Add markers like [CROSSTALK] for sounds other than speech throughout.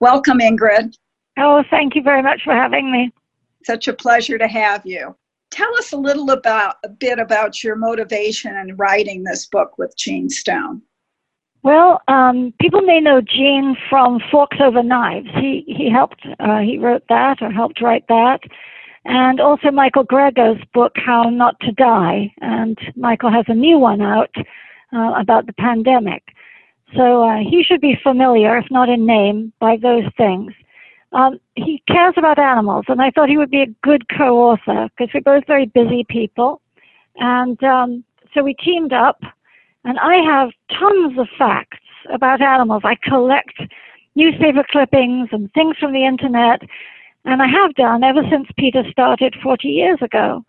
Welcome, Ingrid. Oh, thank you very much for having me. Such a pleasure to have you. Tell us a little about a bit about your motivation in writing this book with Gene Stone. Well, um, people may know Gene from Forks Over Knives. He he helped. Uh, he wrote that or helped write that, and also Michael Greger's book How Not to Die. And Michael has a new one out uh, about the pandemic. So uh, he should be familiar, if not in name, by those things. Um, he cares about animals, and I thought he would be a good co-author because we're both very busy people. And um, so we teamed up, and I have tons of facts about animals. I collect newspaper clippings and things from the internet, and I have done ever since PETA started 40 years ago.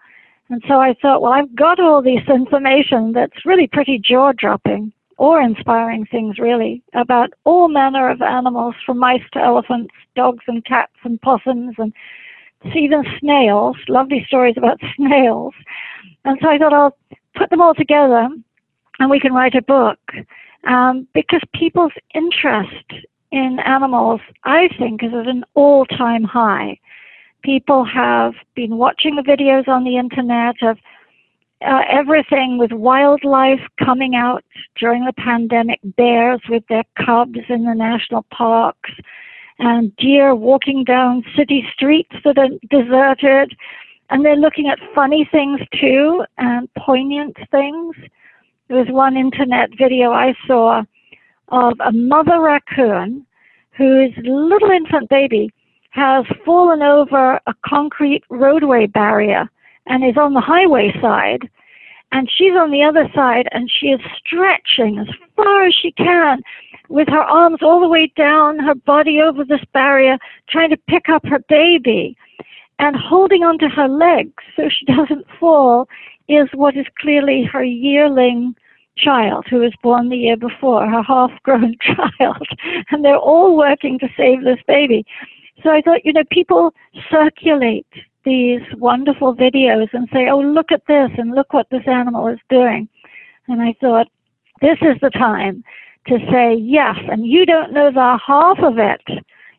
And so I thought, well, I've got all this information that's really pretty jaw dropping or inspiring things really about all manner of animals from mice to elephants, dogs and cats and possums and even snails, lovely stories about [LAUGHS] snails. And so I thought I'll put them all together and we can write a book. Um, because people's interest in animals, I think, is at an all time high. People have been watching the videos on the internet of uh, everything with wildlife coming out during the pandemic, bears with their cubs in the national parks, and deer walking down city streets that are deserted. And they're looking at funny things too, and poignant things. There was one internet video I saw of a mother raccoon whose little infant baby has fallen over a concrete roadway barrier and is on the highway side. And she's on the other side and she is stretching as far as she can with her arms all the way down, her body over this barrier, trying to pick up her baby. And holding onto her legs so she [LAUGHS] doesn't fall is what is clearly her yearling child who was born the year before, her half grown [LAUGHS] child. And they're all working to save this baby. So I thought, you know, people circulate these wonderful videos and say, oh, look at this and look what this animal is doing. And I thought, this is the time to say yes. And you don't know the half of it.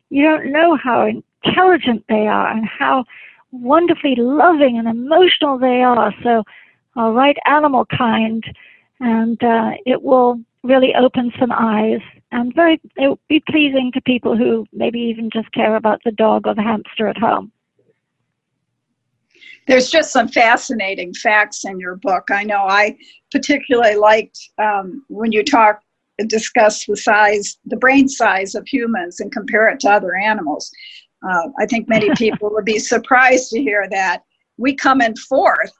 You don't know how intelligent they are and how wonderfully loving and emotional they are. So I'll write Animalkind and uh, it will really open some eyes and very it will be pleasing to people who maybe even just care about the dog or the hamster at home there's just some fascinating facts in your book. I know I particularly liked um, when you talk and discuss the size, the brain size of humans and compare it to other animals. Uh, I think many [LAUGHS] people would be surprised to hear that we come in fourth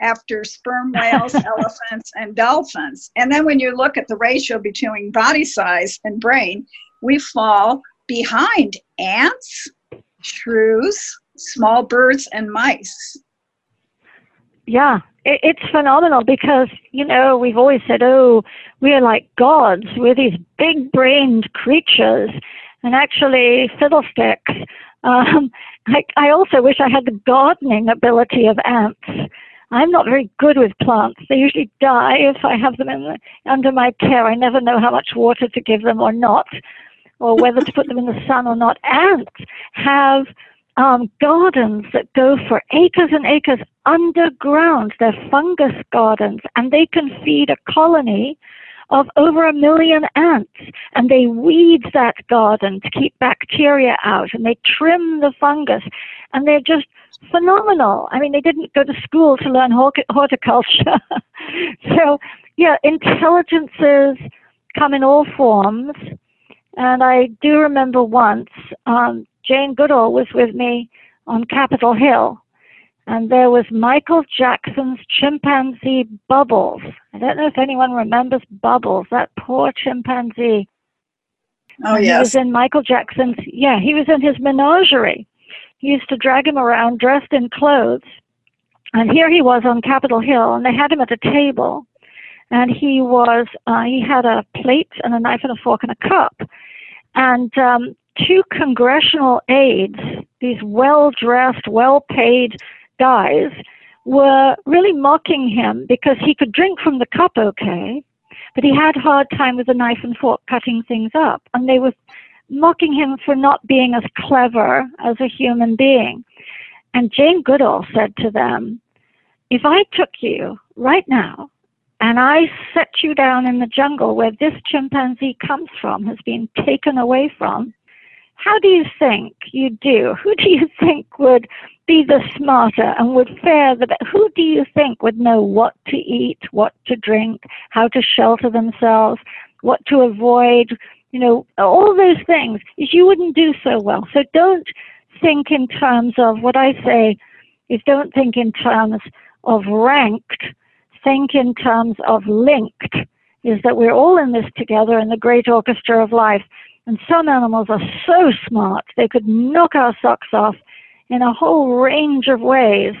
after sperm whales, [LAUGHS] elephants, and dolphins. And then when you look at the ratio between body size and brain, we fall behind ants, shrews, small birds, and mice. Yeah, it, it's phenomenal because, you know, we've always said, oh, we're like gods. We're these big brained creatures. And actually, fiddlesticks. Um, [LAUGHS] I, I also wish I had the gardening ability of ants. I'm not very good with plants. They usually die if I have them the, under my care. I never know how much water to give them or not, or whether to put them in the sun or not. Ants have um, gardens that go for acres and acres underground. They're fungus gardens, and they can feed a colony of over a million ants. And they weed that garden to keep bacteria out, and they trim the fungus, and they're just phenomenal. I mean, they didn't go to school to learn horticulture. [LAUGHS] so, yeah, intelligences come in all forms. And I do remember once um, Jane Goodall was with me on Capitol Hill, and there was Michael Jackson's chimpanzee Bubbles. I don't know if anyone remembers Bubbles, that poor chimpanzee. Oh, yes. He was in Michael Jackson's, yeah, he was in his menagerie. He used to drag him around dressed in clothes. And here he was on Capitol Hill, and they had him at a table. And he was, uh, he had a plate and a knife and a fork and a cup. And um, two congressional aides, these well dressed, well paid guys, were really mocking him because he could drink from the cup okay, but he had hard time with a knife and fork cutting things up. And they were mocking him for not being as clever as a human being. And Jane Goodall said to them, If I took you right now and I set you down in the jungle where this chimpanzee comes from, has been taken away from, how do you think you'd do? Who do you think would be the smarter and would fare the better? Who do you think would know what to eat, what to drink, how to shelter themselves, what to avoid, you know, all those things? You wouldn't do so well. So don't think in terms of what I say is don't think in terms of ranked, think in terms of linked, is that we're all in this together in the great orchestra of life. And some animals are so smart, they could knock our socks off in a whole range of ways.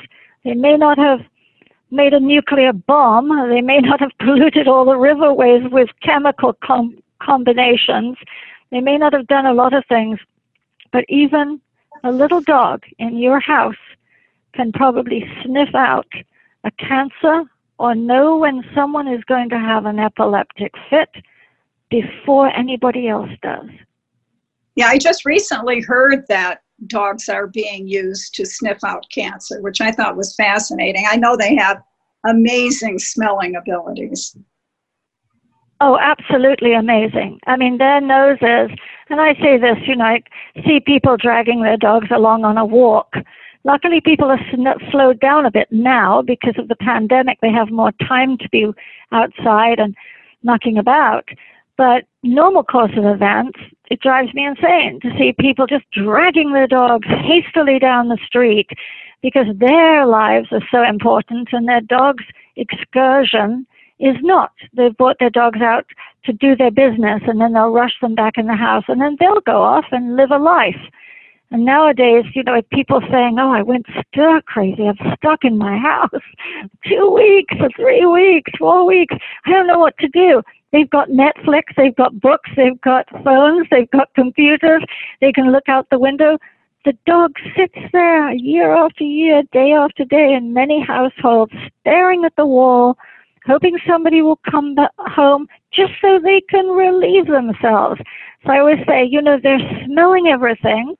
They may not have made a nuclear bomb, they may not have [LAUGHS] polluted all the riverways with chemical com- combinations, they may not have done a lot of things, but even a little dog in your house can probably sniff out a cancer or know when someone is going to have an epileptic fit before anybody else does. Yeah, I just recently heard that dogs are being used to sniff out cancer, which I thought was fascinating. I know they have amazing smelling abilities. Oh, absolutely amazing. I mean, their noses, and I say this, you know, I see people dragging their dogs along on a walk. Luckily, people are slowed down a bit now because of the pandemic. They have more time to be outside and knocking about. But normal course of events, it drives me insane to see people just dragging their dogs hastily down the street because their lives are so important and their dog's excursion is not. They've brought their dogs out to do their business and then they'll rush them back in the house and then they'll go off and live a life. And nowadays, you know, people saying, "Oh, I went stir crazy. I'm stuck in my [LAUGHS] house two weeks or three weeks, four weeks. I don't know what to do." They've got Netflix, they've got books, they've got phones, they've got computers. They can look out the window. The dog sits there year after year, day after day, in many households, staring at the wall, hoping somebody will come home just so they can relieve themselves. So I always say, you know, they're smelling everything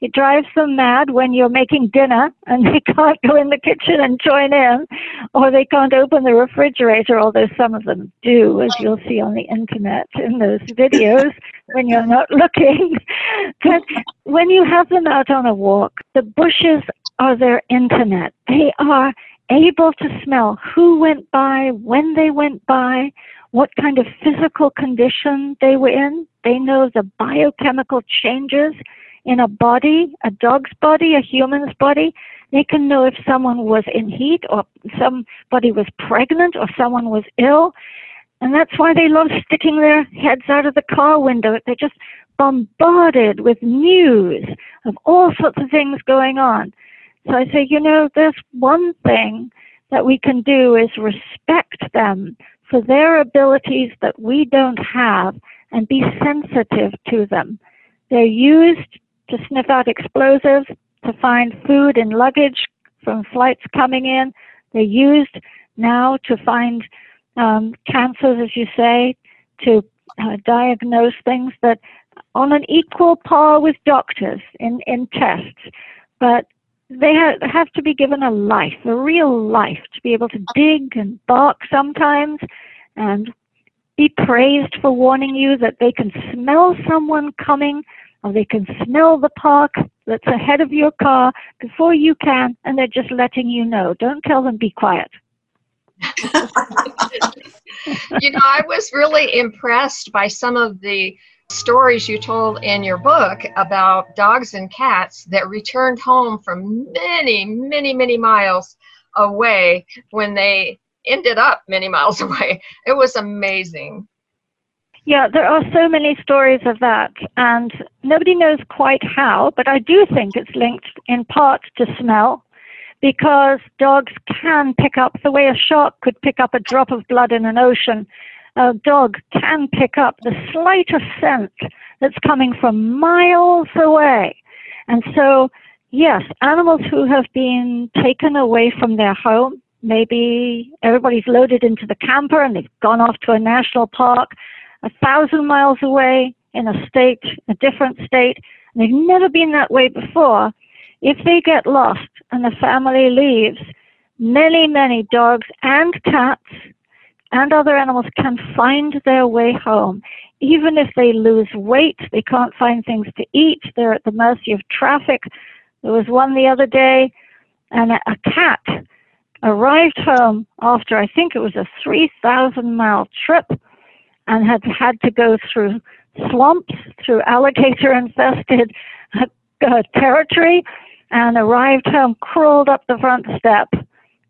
it drives them mad when you're making dinner and [LAUGHS] they can't go in the kitchen and join in, or they can't open the refrigerator, although some of them do, as you'll see on the internet in those videos [LAUGHS] when you're not looking. [LAUGHS] but when you have them out on a walk, the bushes are their internet. They are able to smell who went by, when they went by, what kind of physical condition they were in. They know the biochemical changes in a body, a dog's body, a human's body. They can know if someone was in heat or somebody was pregnant or someone was ill. And that's why they love sticking their heads out of the car window. They're just bombarded with news of all sorts of things going on. So I say, you know, there's one thing that we can do is respect them for their abilities that we don't have and be sensitive to them. They're used to sniff out explosives, to find food and luggage from flights coming in. They're used now to find um, cancers, as you say, to uh, diagnose things that on an equal par with doctors in, in tests. But they ha- have to be given a life, a real life, to be able to dig and bark sometimes and be praised for warning you that they can smell someone coming or they can smell the park that's ahead of your car before you can, and they're just letting you know. Don't tell them be quiet. [LAUGHS] you know, I was really impressed by some of the stories you told in your book about dogs and cats that returned home from many, many, many miles away when they ended up many miles [LAUGHS] away. It was amazing. Yeah, there are so many stories of that, and nobody knows quite how, but I do think it's linked in part to smell, because dogs can pick up the way a shark could pick up a drop of blood in an ocean. A dog can pick up the slightest scent that's coming from miles away. And so, yes, animals who have been taken away from their home, maybe everybody's loaded into the camper and they've gone off to a national park a thousand miles away in a state, a different state, and they've never been that way before, if they get lost and the family leaves, many, many dogs and cats and other animals can find their way home. Even if they lose weight, they can't find things to eat, they're at the mercy of traffic. There was one the other day, and a, cat arrived home after I think it was a 3,000 mile trip and had had to go through swamps, through alligator infested [LAUGHS] uh, territory, and arrived home, crawled up the front step,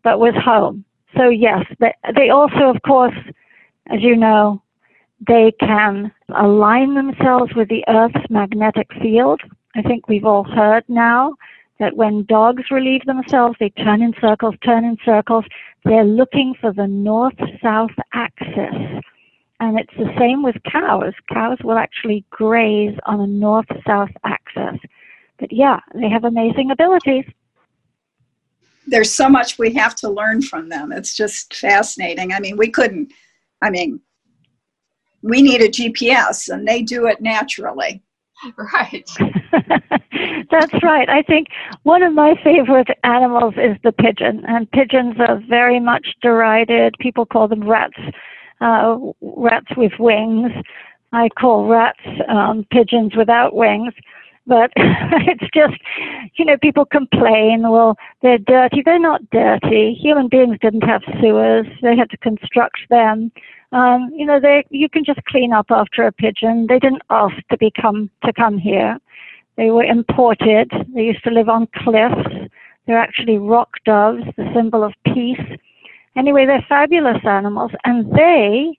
but was home. So, yes, they, they also, of course, as you know, they can align themselves with the Earth's magnetic field. I think we've all heard now that when dogs relieve themselves, they turn in circles, turn in circles. They're looking for the north-south axis. And it's the same with cows. Cows will actually graze on a north-south axis. But yeah, they have amazing abilities. There's so much we have to learn from them. It's just fascinating. I mean, we couldn't, I mean, we need a GPS and they do it naturally. [LAUGHS] Right. [LAUGHS] That's right. I think one of my favorite animals is the pigeon, and pigeons are very much derided. People call them rats, uh, rats with wings. I call rats um, pigeons without wings. But [LAUGHS] it's just, you know, people complain, well, they're dirty. They're not dirty. Human beings didn't have sewers. They had to construct them. Um, you know, they, you can just clean up after a pigeon. They didn't ask to become, to come here. They were imported. They used to live on cliffs. They're actually rock doves, the symbol of peace. Anyway, they're fabulous animals, and they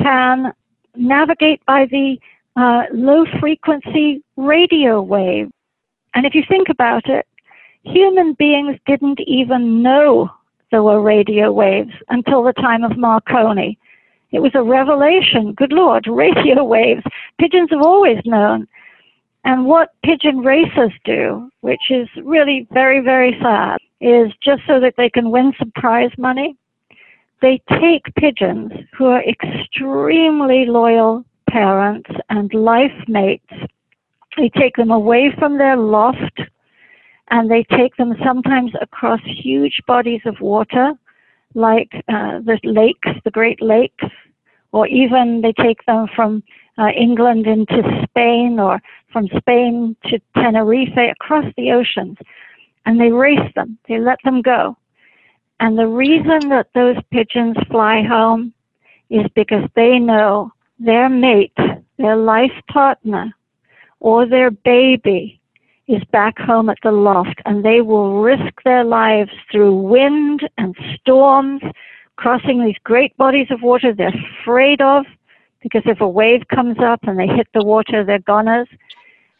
can navigate by the uh, low frequency radio wave. And if you think about it, human beings didn't even know there were radio waves until the time of Marconi. It was a revelation. Good Lord, [LAUGHS] radio waves. Pigeons have always known. And what pigeon racers do, which is really very, very sad, is just so that they can win some prize money, they take pigeons who are extremely loyal parents and life mates. They take them away from their loft and they take them sometimes across huge bodies of water like uh, the lakes, the Great Lakes, or even they take them from uh, England into Spain or from Spain to Tenerife across the oceans. And they race them, they let them go. And the reason that those pigeons fly home is because they know their mate, their life partner, or their baby is back home at the loft and they will risk their lives through wind and storms, crossing these great bodies of water they're afraid of because if a wave comes up and they hit the water, they're goners.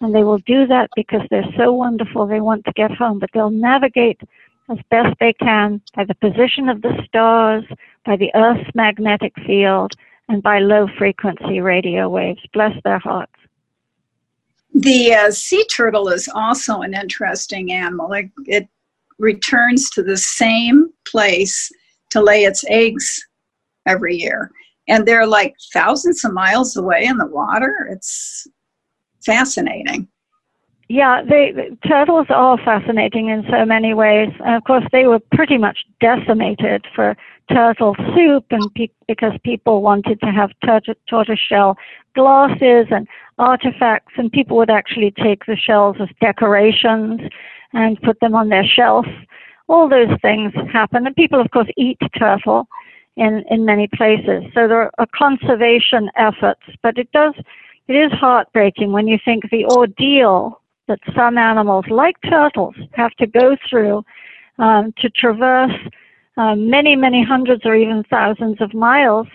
And they will do that because they're so wonderful, they want to get home. But they'll navigate as best they can by the position of the stars, by the Earth's magnetic field, and by low frequency radio waves. Bless their hearts. The uh, sea turtle is also an interesting animal. It, it returns to the same place to lay its eggs every year. And they're like thousands of miles away in the water. It's fascinating. Yeah, they, turtles are fascinating in so many ways. And of course, they were pretty much decimated for turtle soup, and pe- because people wanted to have tur- tortoiseshell glasses and artifacts, and people would actually take the shells as decorations and put them on their shelf. All those things happen, and people, of course, eat turtle in in many places. So there are conservation efforts, but it does it is heartbreaking when you think the ordeal that some animals, like turtles, have to go through um, to traverse uh, many, many hundreds or even thousands of miles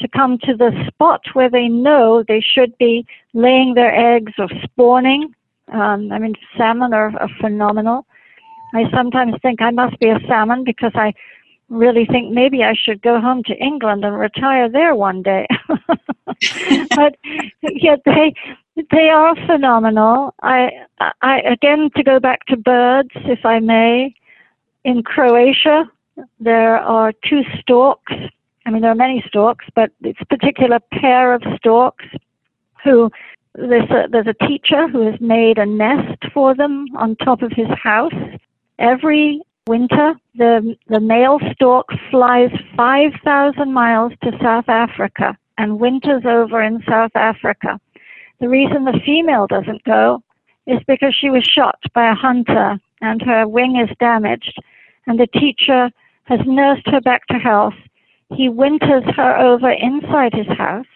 to come to the spot where they know they should be laying their eggs or spawning. Um, I mean, salmon are, are phenomenal. I sometimes think I must be a salmon because I really think maybe I should go home to England and retire there one day. [LAUGHS] but yet they they are phenomenal. I I again to go back to birds, if I may. In Croatia, there are two storks. I mean, there are many storks, but it's a particular pair of storks who there's a, there's a teacher who has made a nest for them on top of his house. Every winter, the, the male stork flies 5,000 miles to South Africa and winters over in South Africa. The reason the female doesn't go is because she was shot by a hunter and her wing is damaged, and the teacher has nursed her back to health. He winters her over inside his house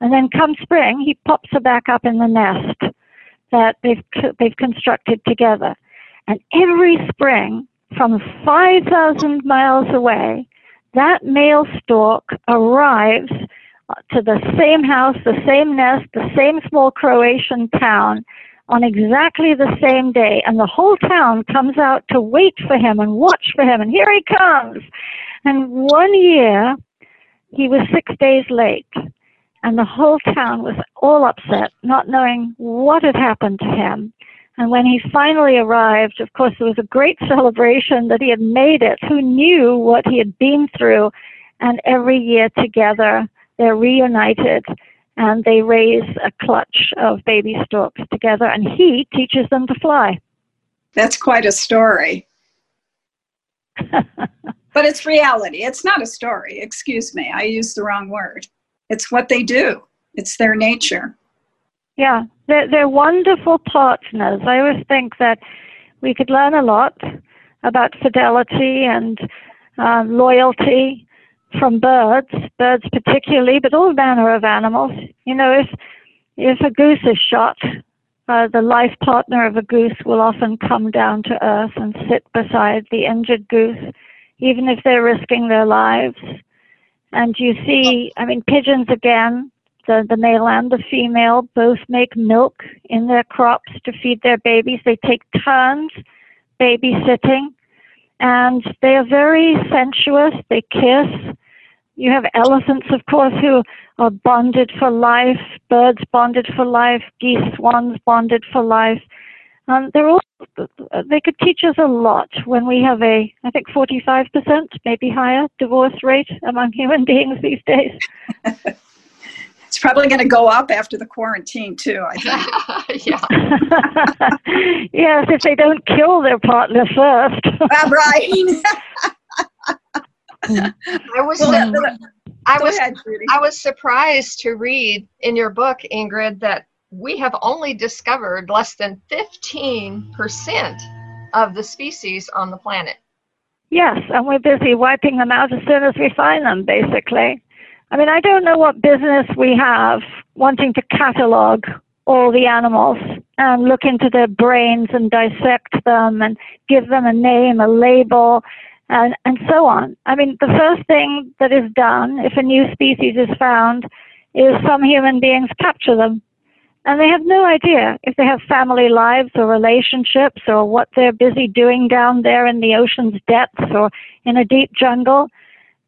and then come spring, he pops her back up in the nest that they've, they've constructed together. And every spring, from 5,000 miles away, that male stork arrives to the same house, the same nest, the same small Croatian town on exactly the same day. And the whole town comes out to wait for him and watch for him. And here he comes. And one year, he was six days late and the whole town was all upset, not knowing what had happened to him. And when he finally arrived, of course, there was a great [LAUGHS] celebration that he had made it. Who knew what he had been through? And every year together, they're reunited and they raise a clutch of baby storks together, and he teaches them to fly. That's quite a story. [LAUGHS] but it's reality. It's not a story. Excuse me, I used the wrong word it's what they do. It's their nature. Yeah, they're, they're wonderful partners. I always think that we could learn a lot about fidelity and uh, loyalty from birds, birds particularly, but all manner of animals. You know, if if a goose is shot, uh, the life partner of a goose will often come down to earth and sit beside the injured goose, even if they're risking their lives. And you see, I mean, pigeons again, the, the male and the female both make milk in their crops to feed their babies. They take turns babysitting and they are very sensuous. They kiss. You have elephants, of course, who are bonded for life, birds bonded for life, geese, swans bonded for life. Um, they're all, they could teach us a lot when we have a, I think 45%, maybe higher divorce rate among [LAUGHS] human beings these days. [LAUGHS] it's probably going to go up after the quarantine too, I think. [LAUGHS] yeah. yes, if they don't kill their partner first. uh, right. I was well, I was ahead, I was surprised to read in your book, Ingrid, that we have only discovered less than 15% of the species on the planet. Yes, and we're busy wiping them out as soon as we find them, basically. I mean, I don't know what business we have wanting to catalog all the animals and look into their brains and dissect them and give them a name, a label, and, and so on. I mean, the first thing that is done if a new species is found is some human beings capture them and they have no idea if they have family lives or relationships or what they're busy doing down there in the ocean's depths or in a deep jungle.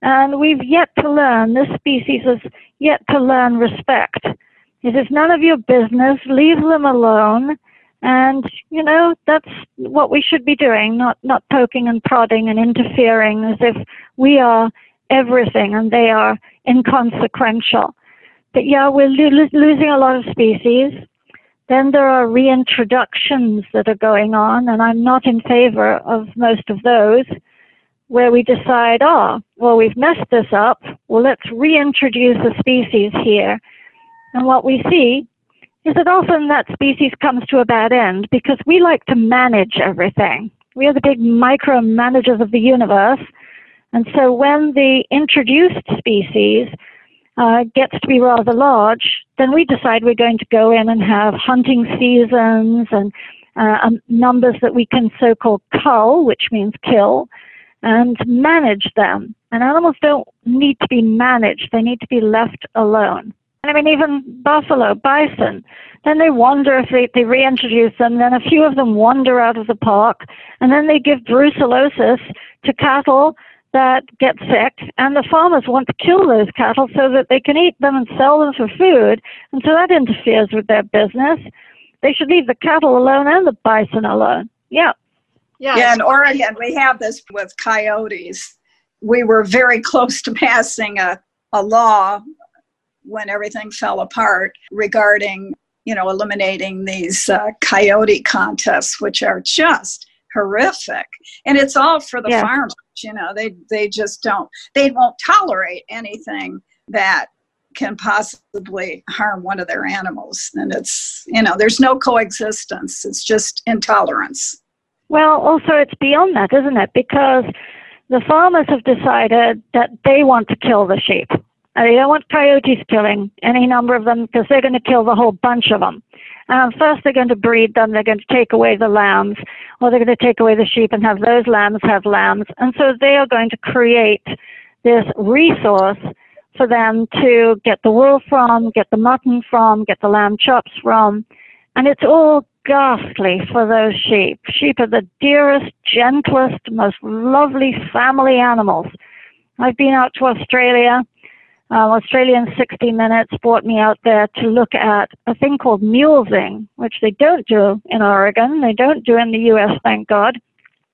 And we've yet to learn, this species has yet to learn respect. It is none of your business, leave them alone. And, you know, that's what we should be doing, not, not poking and prodding and interfering as if we are everything and they are inconsequential yeah, we're lo- losing a lot of species. Then there are reintroductions that are going on, and I'm not in favor of most of those, where we decide, oh, well, we've messed this up. Well, let's reintroduce a species here. And what we see is that often that species comes to a bad end because we like to manage everything. We are the big micromanagers of the universe. And so when the introduced species uh, gets to be rather large, then we decide we're going to go in and have hunting seasons and uh, um, numbers that we can so-called cull, which means kill, and manage them. And animals don't need to be managed; they need to be left alone. I mean, even buffalo, bison, then they wander if they, they reintroduce them, then a few of them wander out of the park, and then they give brucellosis to cattle that get sick, and the farmers want to kill those cattle so that they can eat them and sell them for food, and so that interferes with their business. They should leave the cattle alone and the bison alone. Yeah. Yeah, yeah in Oregon, we have this with coyotes. We were very [LAUGHS] close to passing a, a law when everything fell apart regarding you know, eliminating these uh, coyote contests, which are just horrific. And it's all for the yeah. farmers, you know, they, they just don't, they won't tolerate anything that can possibly harm one of their animals. And it's, you know, there's no coexistence, it's just intolerance. Well, also, it's beyond that, isn't it? Because the farmers have decided that they want to kill the sheep. Uh, they don't want coyotes killing any number of them because they're going to kill the whole bunch of them. Um, first, they're going to breed them. They're going to take away the lambs, or they're going to take away the sheep and have those lambs have lambs. And so they are going to create this resource for them to get the wool from, get the mutton from, get the lamb chops from. And it's all ghastly for those sheep. Sheep are the dearest, gentlest, most lovely family animals. I've been out to Australia. Um, Australian 60 Minutes brought me out there to look at a thing called mulesing, which they don't do in Oregon. They don't do in the U.S., thank God.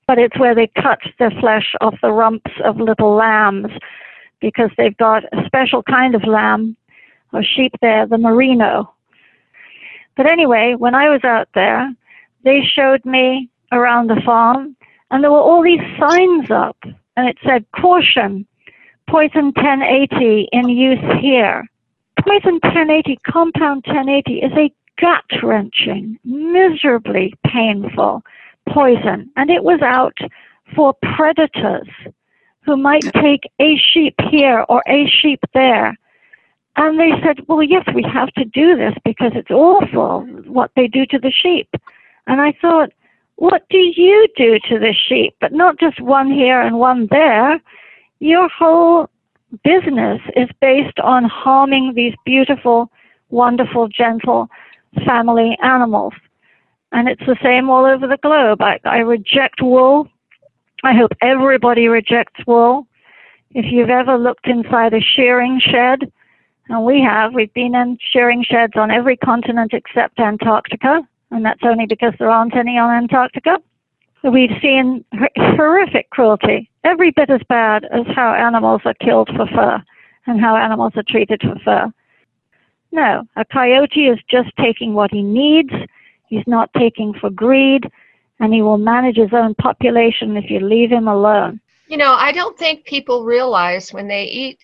But it's where they cut the flesh off the rumps of little lambs because they've got a special kind of lamb or sheep there, the merino, but anyway, when I was out there, they showed me around the farm, and there were all these signs up, and it said, Caution, poison 1080 in use here. Poison 1080, compound 1080, is a gut wrenching, miserably painful poison, and it was out for predators who might take a sheep here or a sheep there and they said, well, yes, we have to do this because it's awful what they do to the sheep. And I thought, what do you do to the sheep? But not just one here and one there. Your whole business is based on harming these beautiful, wonderful, gentle family animals. And it's the same all over the globe. I, I reject wool. I hope everybody rejects wool. If you've ever looked inside a shearing shed, and we have. We've been in shearing sheds on every continent except Antarctica, and that's only because there aren't any on Antarctica. We've seen horrific cruelty, every bit as bad as how animals are killed for fur and how animals are treated for fur. No, a coyote is just taking what he needs. He's not taking for greed, and he will manage his own population if you leave him alone. You know, I don't think people realize when they eat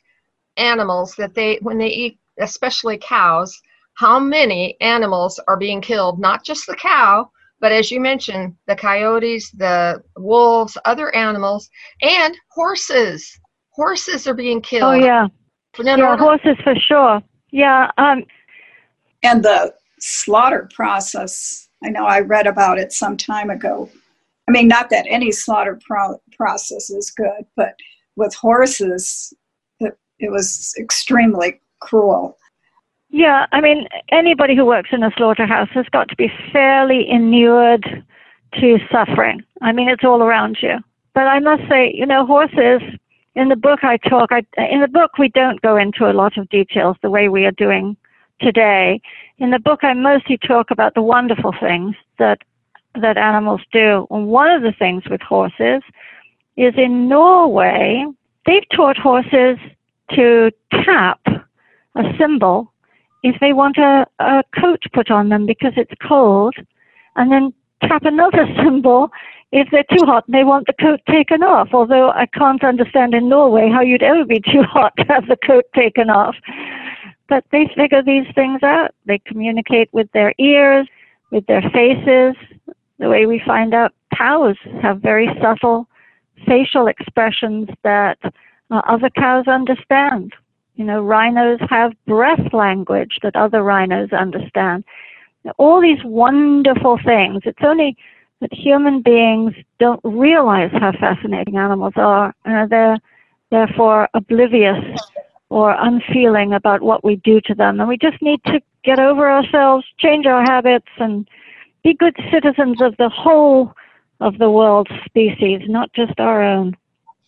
animals that they, when they eat, especially cows, how many animals are being killed, not just the cow, but as you mentioned, the coyotes, the wolves, other animals, and horses. Horses are being killed. Oh, yeah. Yeah, horses for sure. Yeah. Um, and the slaughter process, I know I read about it some time ago. I mean, not that any slaughter pro- process is good, but with horses, it was extremely cruel. Yeah, I mean, anybody who works in a slaughterhouse has got to be fairly inured to suffering. I mean, it's all around you. But I must say, you know, horses, in the book I talk, I, in the book we don't go into a lot of details the way we are doing today. In the book I mostly talk about the wonderful things that, that animals do. And one of the things with horses is in Norway, they've taught horses to tap a symbol if they want a, a coat put on them because it's cold, and then tap another [LAUGHS] symbol if they're too hot and they want the coat taken off. Although I can't understand in Norway how you'd ever be [LAUGHS] too hot to have the coat taken off. But they figure these things out. They communicate with their ears, with their faces. The way we find out cows have very subtle facial expressions that uh, other cows understand. You know, rhinos have breath language that other rhinos understand. All these wonderful things. It's only that human beings don't realize how fascinating animals are, and they're therefore oblivious or unfeeling about what we do to them. And we just need to get over ourselves, change our habits, and be good citizens of the whole of the world's species, not just our own.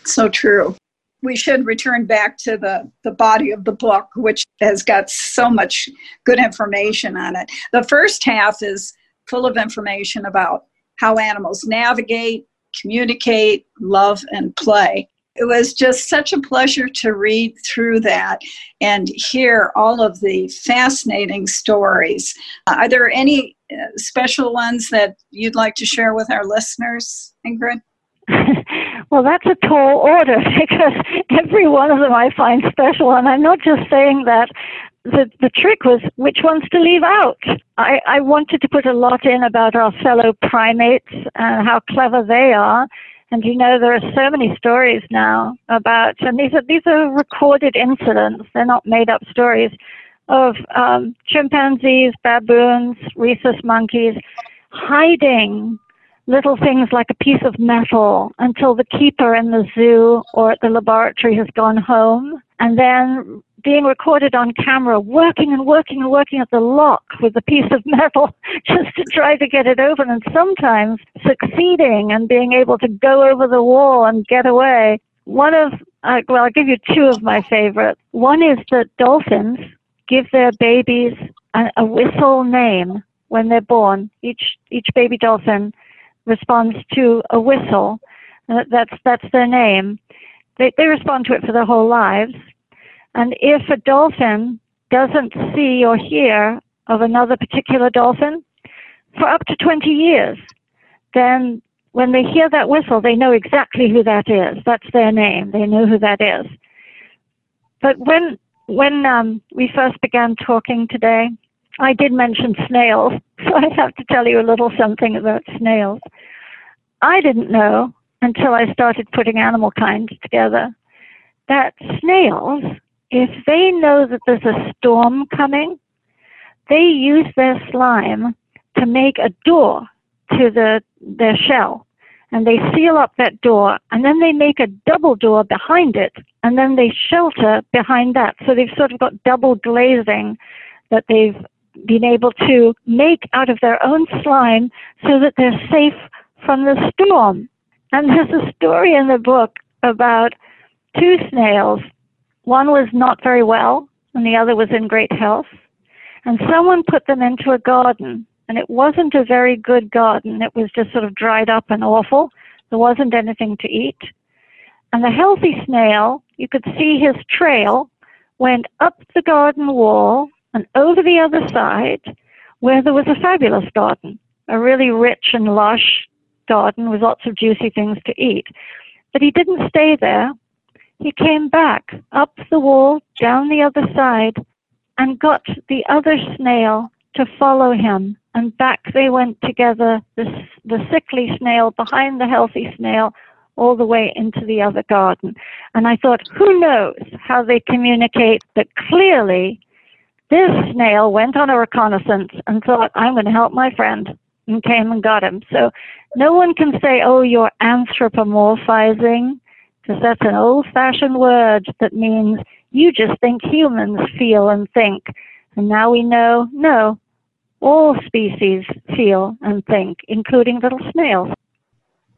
So true we should return back to the, the body of the book, which has got so much good information on it. The first half is full of information about how animals navigate, communicate, love, and play. It was just such a pleasure to read through that and hear all of the fascinating stories. Are there any uh, special ones that you'd like to share with our listeners, Ingrid? [LAUGHS] well, that's a tall order [LAUGHS] because every one of them I find special, and I'm not just saying that. The, the trick was which ones to leave out. I, I wanted to put a lot in about our fellow primates and how clever they are. And you know, there are so many stories now about, and these are these are recorded incidents. They're not made up stories of um, chimpanzees, baboons, rhesus monkeys hiding little things like a piece of metal until the keeper in the zoo or at the laboratory has gone home, and then being recorded on camera, working and working and working at the lock with a piece of [LAUGHS] metal just to try to get it open, and sometimes succeeding and being able to go over the wall and get away. One of, uh, well, I'll give you two of my favorites. One is that dolphins give their babies a, a whistle name when they're born. Each each baby dolphin responds to a whistle. Uh, that's that's their name. They they respond to it for their whole lives. And if a dolphin doesn't see or hear of another particular dolphin for up to 20 years, then when they hear that whistle, they know exactly who that is. That's their name. They know who that is. But when when um, we first began talking today, I did mention snails, [LAUGHS] so I have to tell you a little something about snails. I didn't know until I started putting animal kinds together that snails, if they know that there's a storm coming, they use their slime to make a door to the their shell. And they seal up that door and then they make a double door behind it and then they shelter behind that. So they've sort of got double glazing that they've been able to make out of their own slime so that they're safe from the storm. And there's a story in the book about two snails. One was not very well, and the other was in great health. And someone put them into a garden, and it wasn't a very good garden. It was just sort of dried up and awful. There wasn't anything to eat. And the healthy snail, you could see his trail, went up the garden wall and over the other side, where there was a fabulous garden, a really rich and lush garden with lots of juicy things to eat. But he didn't stay there. He came back up the wall, down the other side, and got the other snail to follow him. And back they went together, the, the sickly snail behind the healthy snail, all the way into the other garden. And I thought, who knows how they communicate, but clearly this snail went on a reconnaissance and thought, I'm going to help my friend, and came and got him. So no one can say, oh, you're anthropomorphizing, because that's an old fashioned word that means you just think humans feel and think. And now we know, no, all species feel and think, including little snails.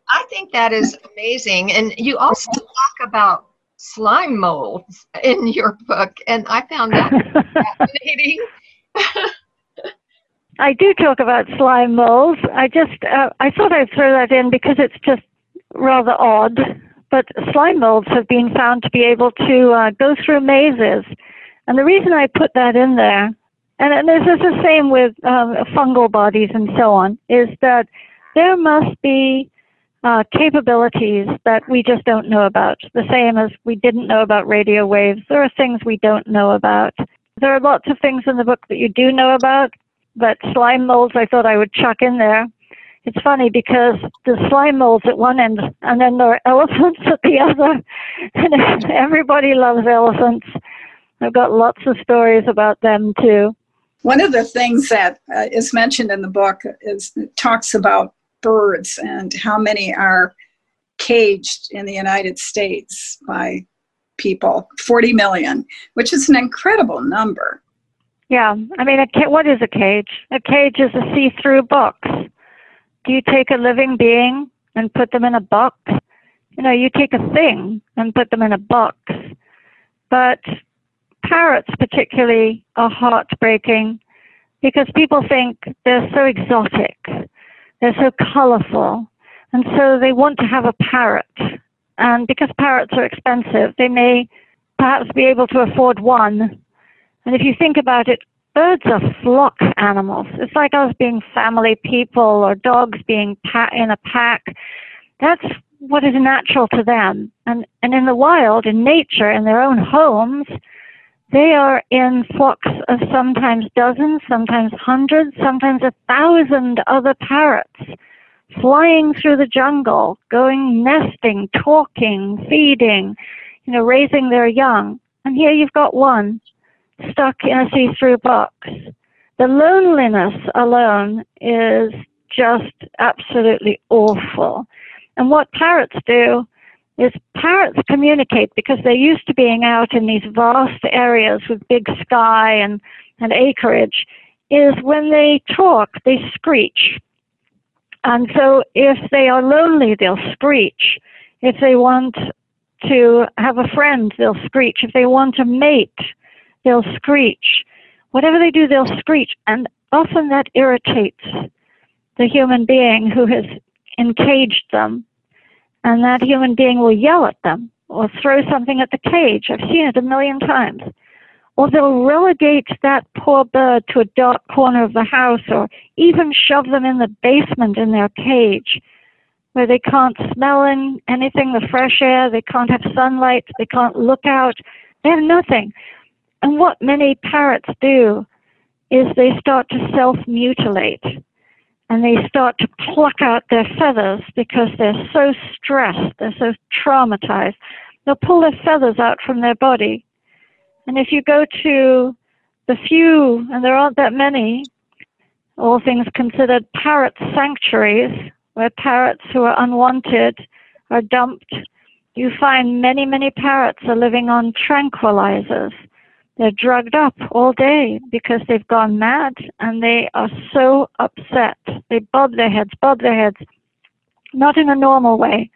I think that is amazing. And you also talk about slime molds in your book, and I found that [LAUGHS] fascinating. [LAUGHS] I do talk about slime molds. I just uh, I thought I'd throw that in because it's just rather odd. But slime molds have been found to be able to uh, go through mazes, and the reason I put that in there, and, and this is the same with um, fungal bodies and so on, is that there must be uh, capabilities that we just don't know about. The same as we didn't know about radio waves. There are things we don't know about. There are lots of things in the book that you do know about, but slime molds I thought I would chuck in there. It's funny because the slime molds at one end and then there are elephants [LAUGHS] at the other. And [LAUGHS] everybody loves elephants. I've got lots of stories about them too. One of the things that uh, is mentioned in the book is talks about birds and how many are caged in the United States by people 40 million, which is an incredible number. Yeah, I mean, a ca- what is a cage? A cage is a see through box. Do you take a living being and put them in a box? You know, you take a thing and put them in a box. But parrots, particularly, are heartbreaking because people think they're so exotic they're so colorful. And so they want to have a parrot. And because parrots are expensive, they may perhaps be able to afford one. And if you think about it, birds are flock animals. It's like us being family people or dogs being in a pack. That's what is natural to them. And, and in the wild, in nature, in their own homes, they are in flocks of sometimes dozens, sometimes hundreds, sometimes a thousand other parrots flying through the jungle, going nesting, talking, feeding, you know, raising their young. And here you've got one stuck in a see-through box. The loneliness alone is just absolutely awful. And what parrots do is parrots communicate because they're used to being out in these vast areas with big sky and, and acreage, is when they talk, they screech. And so if they are lonely, they'll screech. If they want to have a friend, they'll screech. If they want a mate, they'll screech. Whatever they do, they'll screech. And often that irritates the human being who has encaged them. And that human being will yell at them or throw something at the cage. I've seen it a million times or they'll relegate that poor bird to a dark corner of the house or even shove them in the basement in their cage where they can't smell in anything, the fresh air, they can't have sunlight, they can't look out, they have nothing. And what many parrots do is they start to self mutilate and they start to pluck out their feathers because they're so stressed, they're so traumatized. They'll pull their feathers out from their body and if you go to the few, and there aren't that many, all things considered, parrot sanctuaries, where parrots who are unwanted are dumped, you find many, many parrots are living on tranquilizers. They're drugged up all day because they've gone mad and they are so upset. They bob their heads, bob their heads, not in a normal way,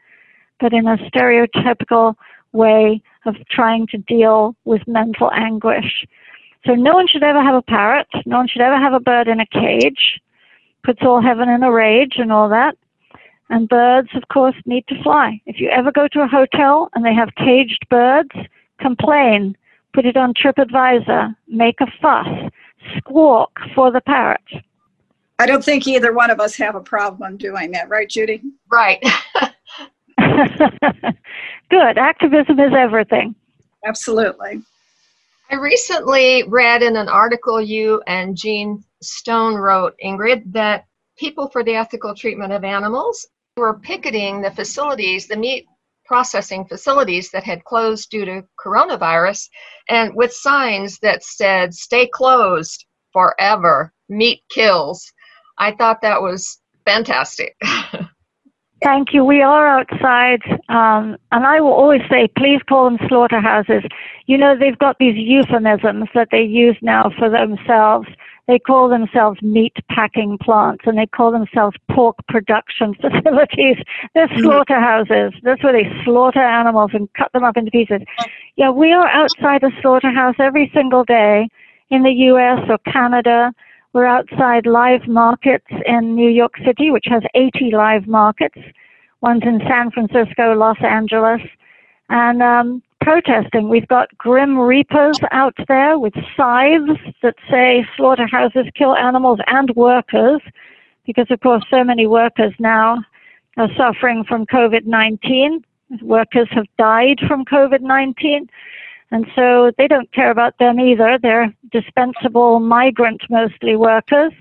but in a stereotypical way of trying to deal with mental anguish. So no one should ever have a parrot. No one should ever have a bird in a cage. Puts all heaven in a rage and all that. And birds, of course, need to fly. If you ever go to a hotel and they have caged birds, complain. Put it on TripAdvisor. Make a fuss. Squawk for the parrot. I don't think either one of us have a problem doing that, right, Judy? Right. [LAUGHS] [LAUGHS] Good. Activism is everything. Absolutely. I recently read in an article you and Gene Stone wrote, Ingrid, that people for the ethical treatment of animals were picketing the facilities, the meat processing facilities that had closed due to coronavirus, and with signs that said, stay closed forever, meat kills. I thought that was fantastic. [LAUGHS] Thank you. We are outside, um, and I will always say, please call them slaughterhouses. You know, they've got these euphemisms that they use now for themselves. They call themselves meat packing plants, and they call themselves pork production [LAUGHS] facilities. They're mm-hmm. slaughterhouses. That's where they slaughter animals and cut them up into pieces. Yeah, we are outside a slaughterhouse every single day in the U.S. or Canada we're outside live markets in New York City, which has 80 live markets. One's in San Francisco, Los Angeles, and um, protesting. We've got grim reapers out there with scythes that say slaughterhouses kill animals and workers, because of course so many workers now are suffering from COVID-19. Workers have died from COVID-19. And so they don't care about them either. They're dispensable migrant mostly workers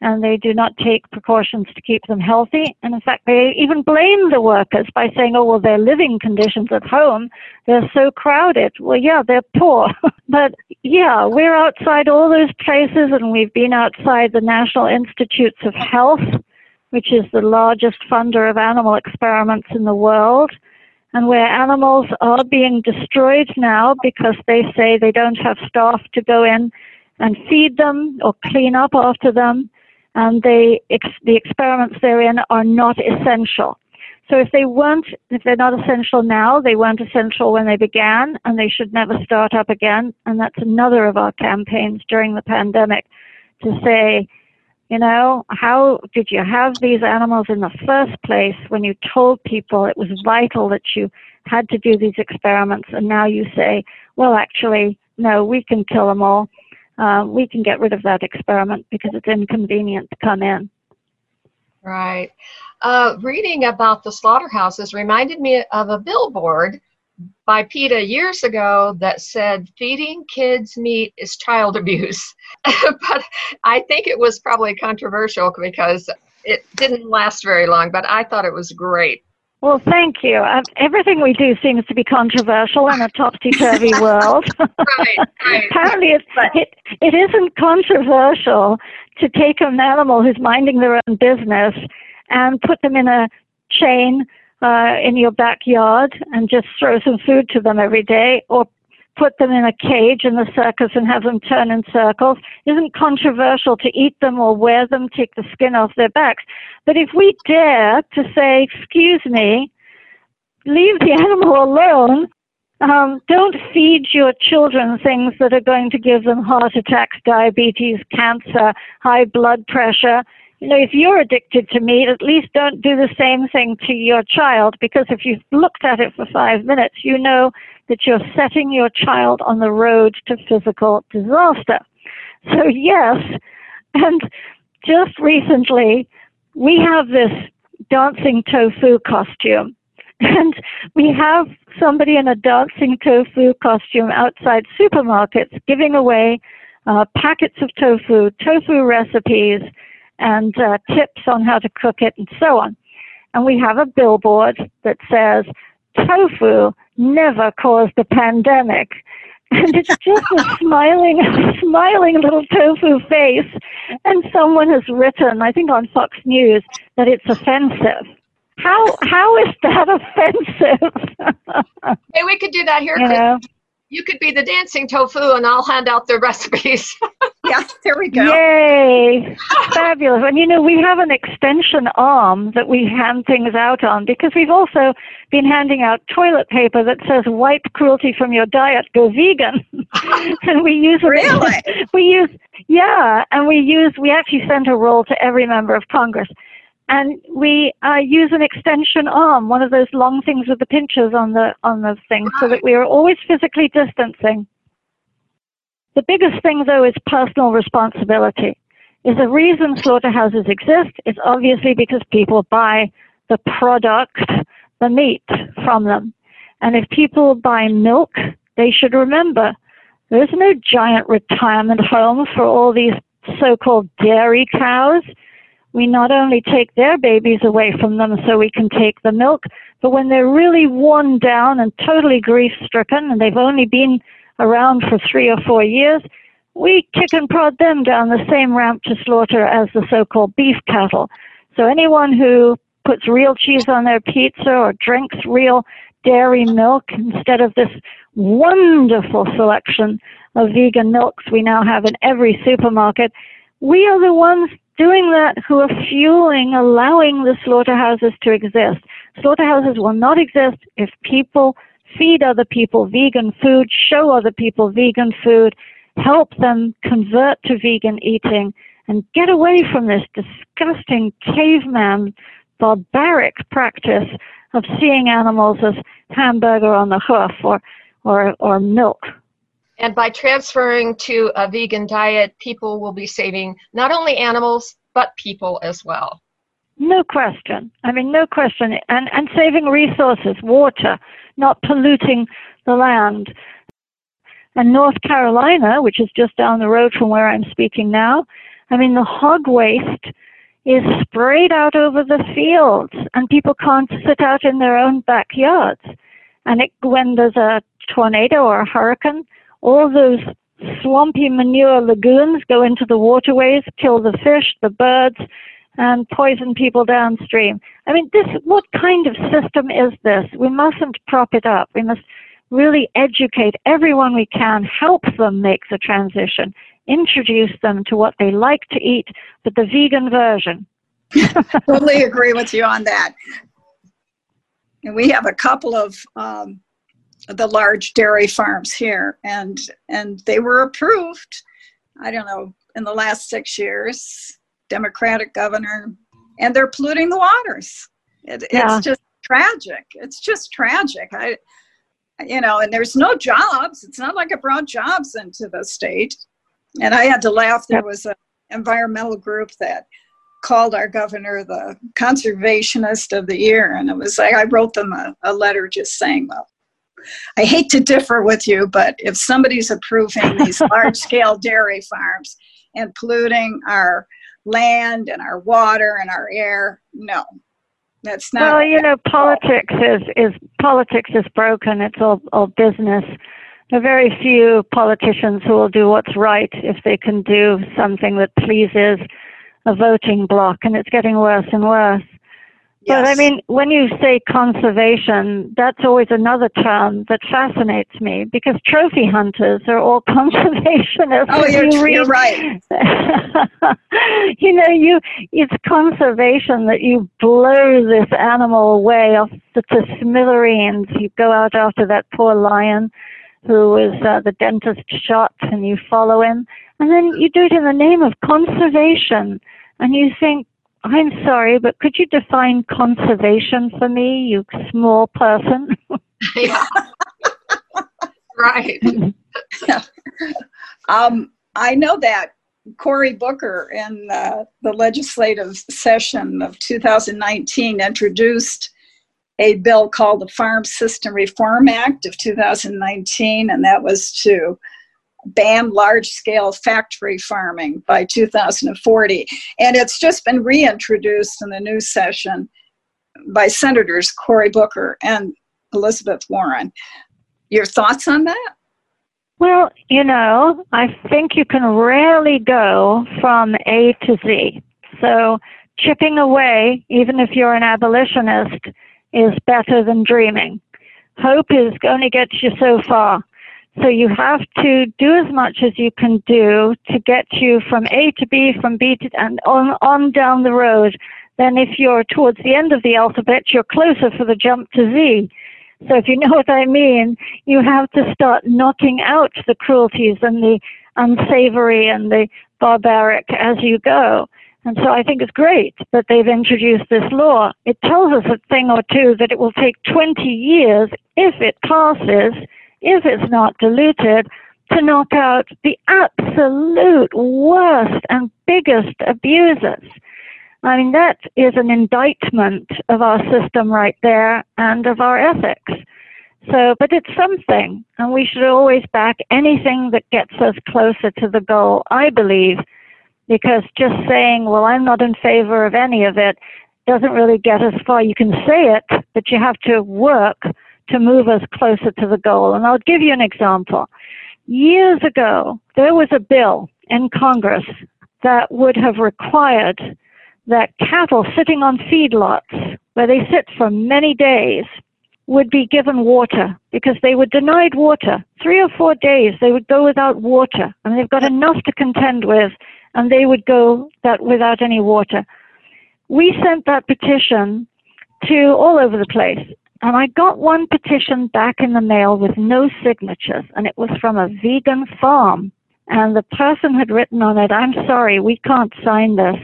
and they do not take precautions to keep them healthy. And in fact, they even blame the workers by saying, oh, well, their living conditions at home, they're so crowded. Well, yeah, they're poor. [LAUGHS] but yeah, we're outside all those places and we've been outside the National Institutes of Health, which is the largest funder of animal experiments in the world and where animals are being destroyed now because they say they don't have staff to go in and feed them or clean up after them, and they ex- the experiments they're in are not essential. So if they weren't, if they're not essential now, they weren't essential when they began, and they should never start up again. And that's another of our campaigns during the pandemic to say You know, how did you have these animals in the first place when you told people it was vital that you had to do these experiments, and now you say, well, actually, no, we can kill them all. Uh, we can get rid of that experiment because it's inconvenient to come in. Right. Uh, reading about the slaughterhouses reminded me of a billboard by PETA years ago that said feeding kids meat is child [LAUGHS] abuse. [LAUGHS] but I think it was probably controversial because it didn't last very long, but I thought it was great. Well, thank you. Uh, everything we do seems to be controversial in a topsy-turvy [LAUGHS] world. right, right. Apparently, it's, it, it isn't controversial to take an animal who's minding their own business and put them in a chain uh, in your backyard and just throw some food to them every day or put them in a cage in the circus and have them turn in circles isn't controversial to eat them or wear them, take the skin off their backs. But if we dare to say, excuse me, leave the [LAUGHS] animal alone, um, don't feed your children things that are going to give them heart attacks, diabetes, cancer, high blood pressure you know, if you're addicted to meat, at least don't do the same thing to your child because if you've looked at it for five minutes, you know that you're setting your child on the road to physical disaster. So, yes, [LAUGHS] and just recently, we have this dancing tofu costume. [LAUGHS] And we have somebody in a dancing tofu costume outside supermarkets giving away uh, packets of tofu, tofu recipes, and uh, tips on how to cook it and so on. And we have a billboard that says, tofu never caused a pandemic. [LAUGHS] And it's just a smiling, [LAUGHS] smiling little tofu face. And someone has written, I think on Fox News, that it's offensive. How how is that [LAUGHS] offensive? hey, we could do that here. You know? You could be the dancing tofu and I'll hand out the recipes. [LAUGHS] yeah, there we go. Yay! Fabulous. And you know, we have an extension arm that we hand things out on because we've also been handing out toilet paper that says wipe cruelty from your diet, go vegan. [LAUGHS] and we use Really? [LAUGHS] We use yeah, and we use we actually sent a roll to every member of Congress and we uh, use an extension arm, one of those long things with the pinchers on the on the thing, so that we are always physically distancing. The biggest thing, though, is personal responsibility. Is the reason slaughterhouses exist is obviously because people buy the product, the meat from them. And if people buy milk, they should remember there's no giant retirement home for all these so-called dairy cows we not only take their babies away from them so we can take the milk, but when they're really worn down and totally grief stricken and they've only been around for three or four years, we kick and prod them down the same ramp to slaughter as the so-called beef cattle. So anyone who puts real cheese on their pizza or drinks real dairy milk instead of this wonderful selection of vegan milks we now have in every supermarket, we are the ones doing that who are fueling, allowing the slaughterhouses to exist. Slaughterhouses will not exist if people feed other people vegan food, show other people vegan food, help them convert to vegan eating, and get away from this disgusting caveman barbaric practice of seeing animals as hamburger on the hoof or, or, or milk and by transferring to a vegan diet, people will be saving not only animals, but people as well. No question. I mean, no question. And, and saving resources, water, not polluting the land. And North Carolina, which is just down the road from where I'm speaking now, I mean, the hog waste is sprayed out over the fields, and people can't sit out in their own backyards. And it, when there's a tornado or a hurricane, all those swampy manure lagoons go into the waterways, kill the fish, the birds, and poison people downstream. I mean, this, what kind of system is this? We mustn't prop it up. We must really educate everyone we can, help them make the transition, introduce them to what they like to eat, but the vegan version. [LAUGHS] totally agree with you on that. And we have a couple of um, the large dairy farms here, and and they were approved. I don't know in the last six years, Democratic governor, and they're polluting the waters. It, Yeah. It's just tragic. It's just tragic. I, you know, and there's no jobs. It's not like it brought jobs into the state. And I had to laugh. There was an environmental group that called our governor the conservationist of the year. And it was like, I wrote them a, a letter just saying, well, I hate to differ with you, but if somebody's approving these [LAUGHS] large scale dairy farms and polluting our land and our water and our air, no, that's not. Well, you know, politics is is politics is broken. It's all all business. There are very few politicians who will do what's right if they can do something that pleases a voting bloc, and it's getting worse and worse. But I mean, when you say conservation, that's always another term that fascinates me because trophy hunters are all [LAUGHS] conservationists. oh, you're, you you're right. [LAUGHS] you know, you it's conservation that you blow this animal away off the to smithereens. You go out after that poor lion who was uh, the dentist shot, and you follow him, and then you do it in the name of conservation, and you think. I'm sorry, but could you define conservation for me, you small person? yeah. [LAUGHS] right. [LAUGHS] Um, I know that Cory Booker in uh, the legislative session of 2019 introduced a bill called the Farm System Reform Act of 2019, and that was to ban large scale factory farming by 2040. And it's just been reintroduced in the new session by Senators Cory Booker and Elizabeth Warren. Your thoughts on that? Well, you know, I think you can rarely go from A to Z. So chipping away, even if you're an abolitionist, is better than dreaming. Hope is going to get you so far. So you have to do as much as you can do to get you from A to B, from B to and on on down the road. Then if you're towards the end of the alphabet, you're closer for the jump to Z. So if you [LAUGHS] know what I mean, you have to start knocking out the cruelties and the unsavory and the barbaric as you go. And so I think it's great that they've introduced this law. It tells us a thing or two that it will take 20 years, if it passes, if it's not diluted, to knock out the absolute worst and biggest abusers. I mean, that is an indictment of our system right there and of our ethics. So, but it's something, and we should always back anything that gets us closer to the goal, I believe, because just saying, well, I'm not in favor of any of it, doesn't really get us far. You can say it, but you have to work to move us closer to the goal. And I'll give you an example. Years ago, there was a bill in Congress that would have required that cattle sitting on feedlots, where they sit for many days, would be given water because they were denied water. Three or four days they would go without water, and they've got enough to contend with, and they would go that without any water. We sent that petition to all over the place, and I got one petition back in the mail with no signatures, and it was from a vegan farm. And the person had written on it, I'm sorry, we can't sign this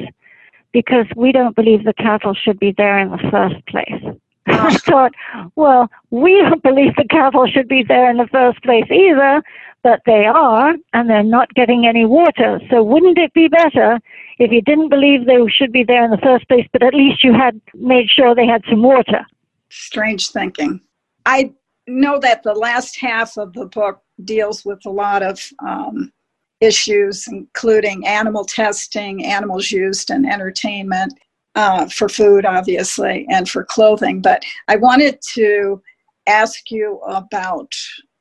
because we don't believe the cattle should be there in the first place. [LAUGHS] I ah. thought, well, we don't believe the cattle should be there in the first place either, but they are, and they're not getting any water. So wouldn't it be better if you didn't believe they should be there in the first place, but at least you had made sure they had some water? Strange thinking. I know that the last half of the book deals with a lot of um, issues, including animal testing, animals used in entertainment, uh, for food, obviously, and for clothing. But I wanted to ask you about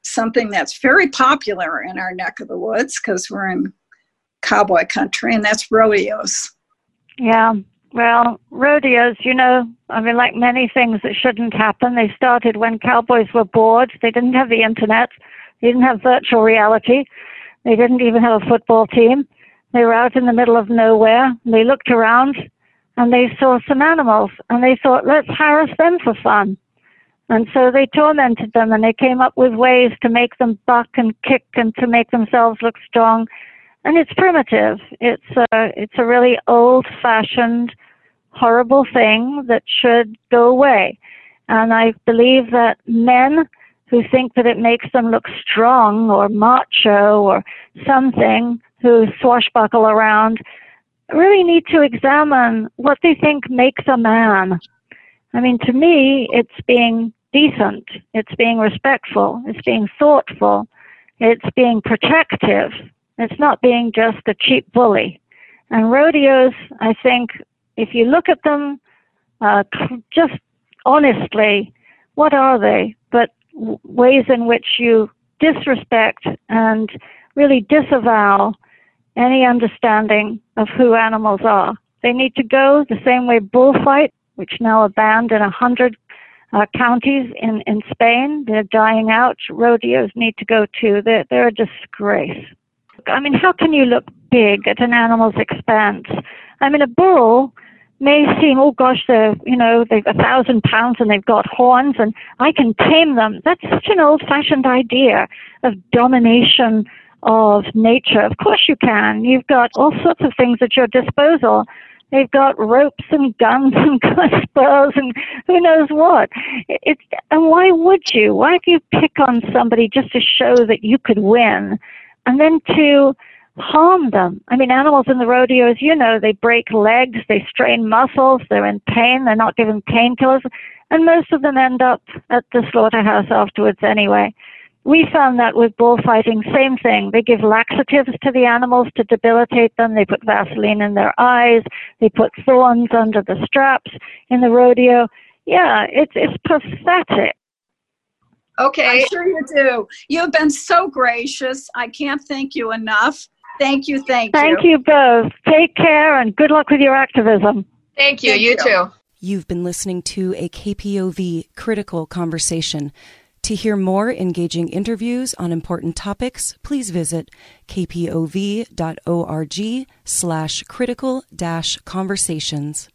something that's very popular in our neck of the woods because we're in cowboy country, and that's rodeos. Yeah. Well, rodeos, you know, I mean, like many things that shouldn't happen, they started when cowboys were bored. They didn't have the internet. They didn't have virtual reality. They didn't even have a football team. They were out in the middle of nowhere. They looked around and they saw some animals and they thought, let's harass them for fun. And so they tormented them and they came up with ways to make them buck and kick and to make themselves look strong. And it's primitive. It's a, it's a really old-fashioned, horrible thing that should go away. And I believe that men who think that it makes them look strong or macho or something, who swashbuckle around, really need to examine what they think makes a man. I mean, to me, it's being decent, it's being respectful, it's being thoughtful, it's being protective, it's not being just a cheap bully. And rodeos, I think, if you look at them uh, just honestly, what are they but ways in which you disrespect and really disavow any understanding of who animals are? They need to go the same way bullfight, which now are banned in a hundred uh, counties in, in Spain. They're dying out. Rodeos need to go too. They're, they're a disgrace. I mean, how can you look big at an animal's expense? I mean, a bull may seem, oh gosh, they're, you know, they've a thousand pounds and they've got horns and I can tame them. That's such an old fashioned idea of domination of nature. Of course you can. You've got all sorts of things at your disposal. They've got ropes and guns and [LAUGHS] spurs and who knows what. It's, and why would you? Why do you pick on somebody just to show that you could win? And then to harm them. I mean, animals in the rodeo, as you know, they break legs, they strain muscles, they're in pain, they're not given painkillers, and most of them end up at the slaughterhouse afterwards anyway. We found that with bullfighting, same thing. They give laxatives to the animals to debilitate them. They put Vaseline in their eyes. They put thorns under the straps in the rodeo. Yeah, it's it's pathetic. Okay. I'm sure you do. You've been so gracious. I can't thank you enough. Thank you. Thank, thank you. Thank you both. Take care and good luck with your activism. Thank you. Thank you, you too. You've been listening to a KPOV critical conversation. To hear more engaging interviews on important topics, please visit kpov.org slash critical dash conversations.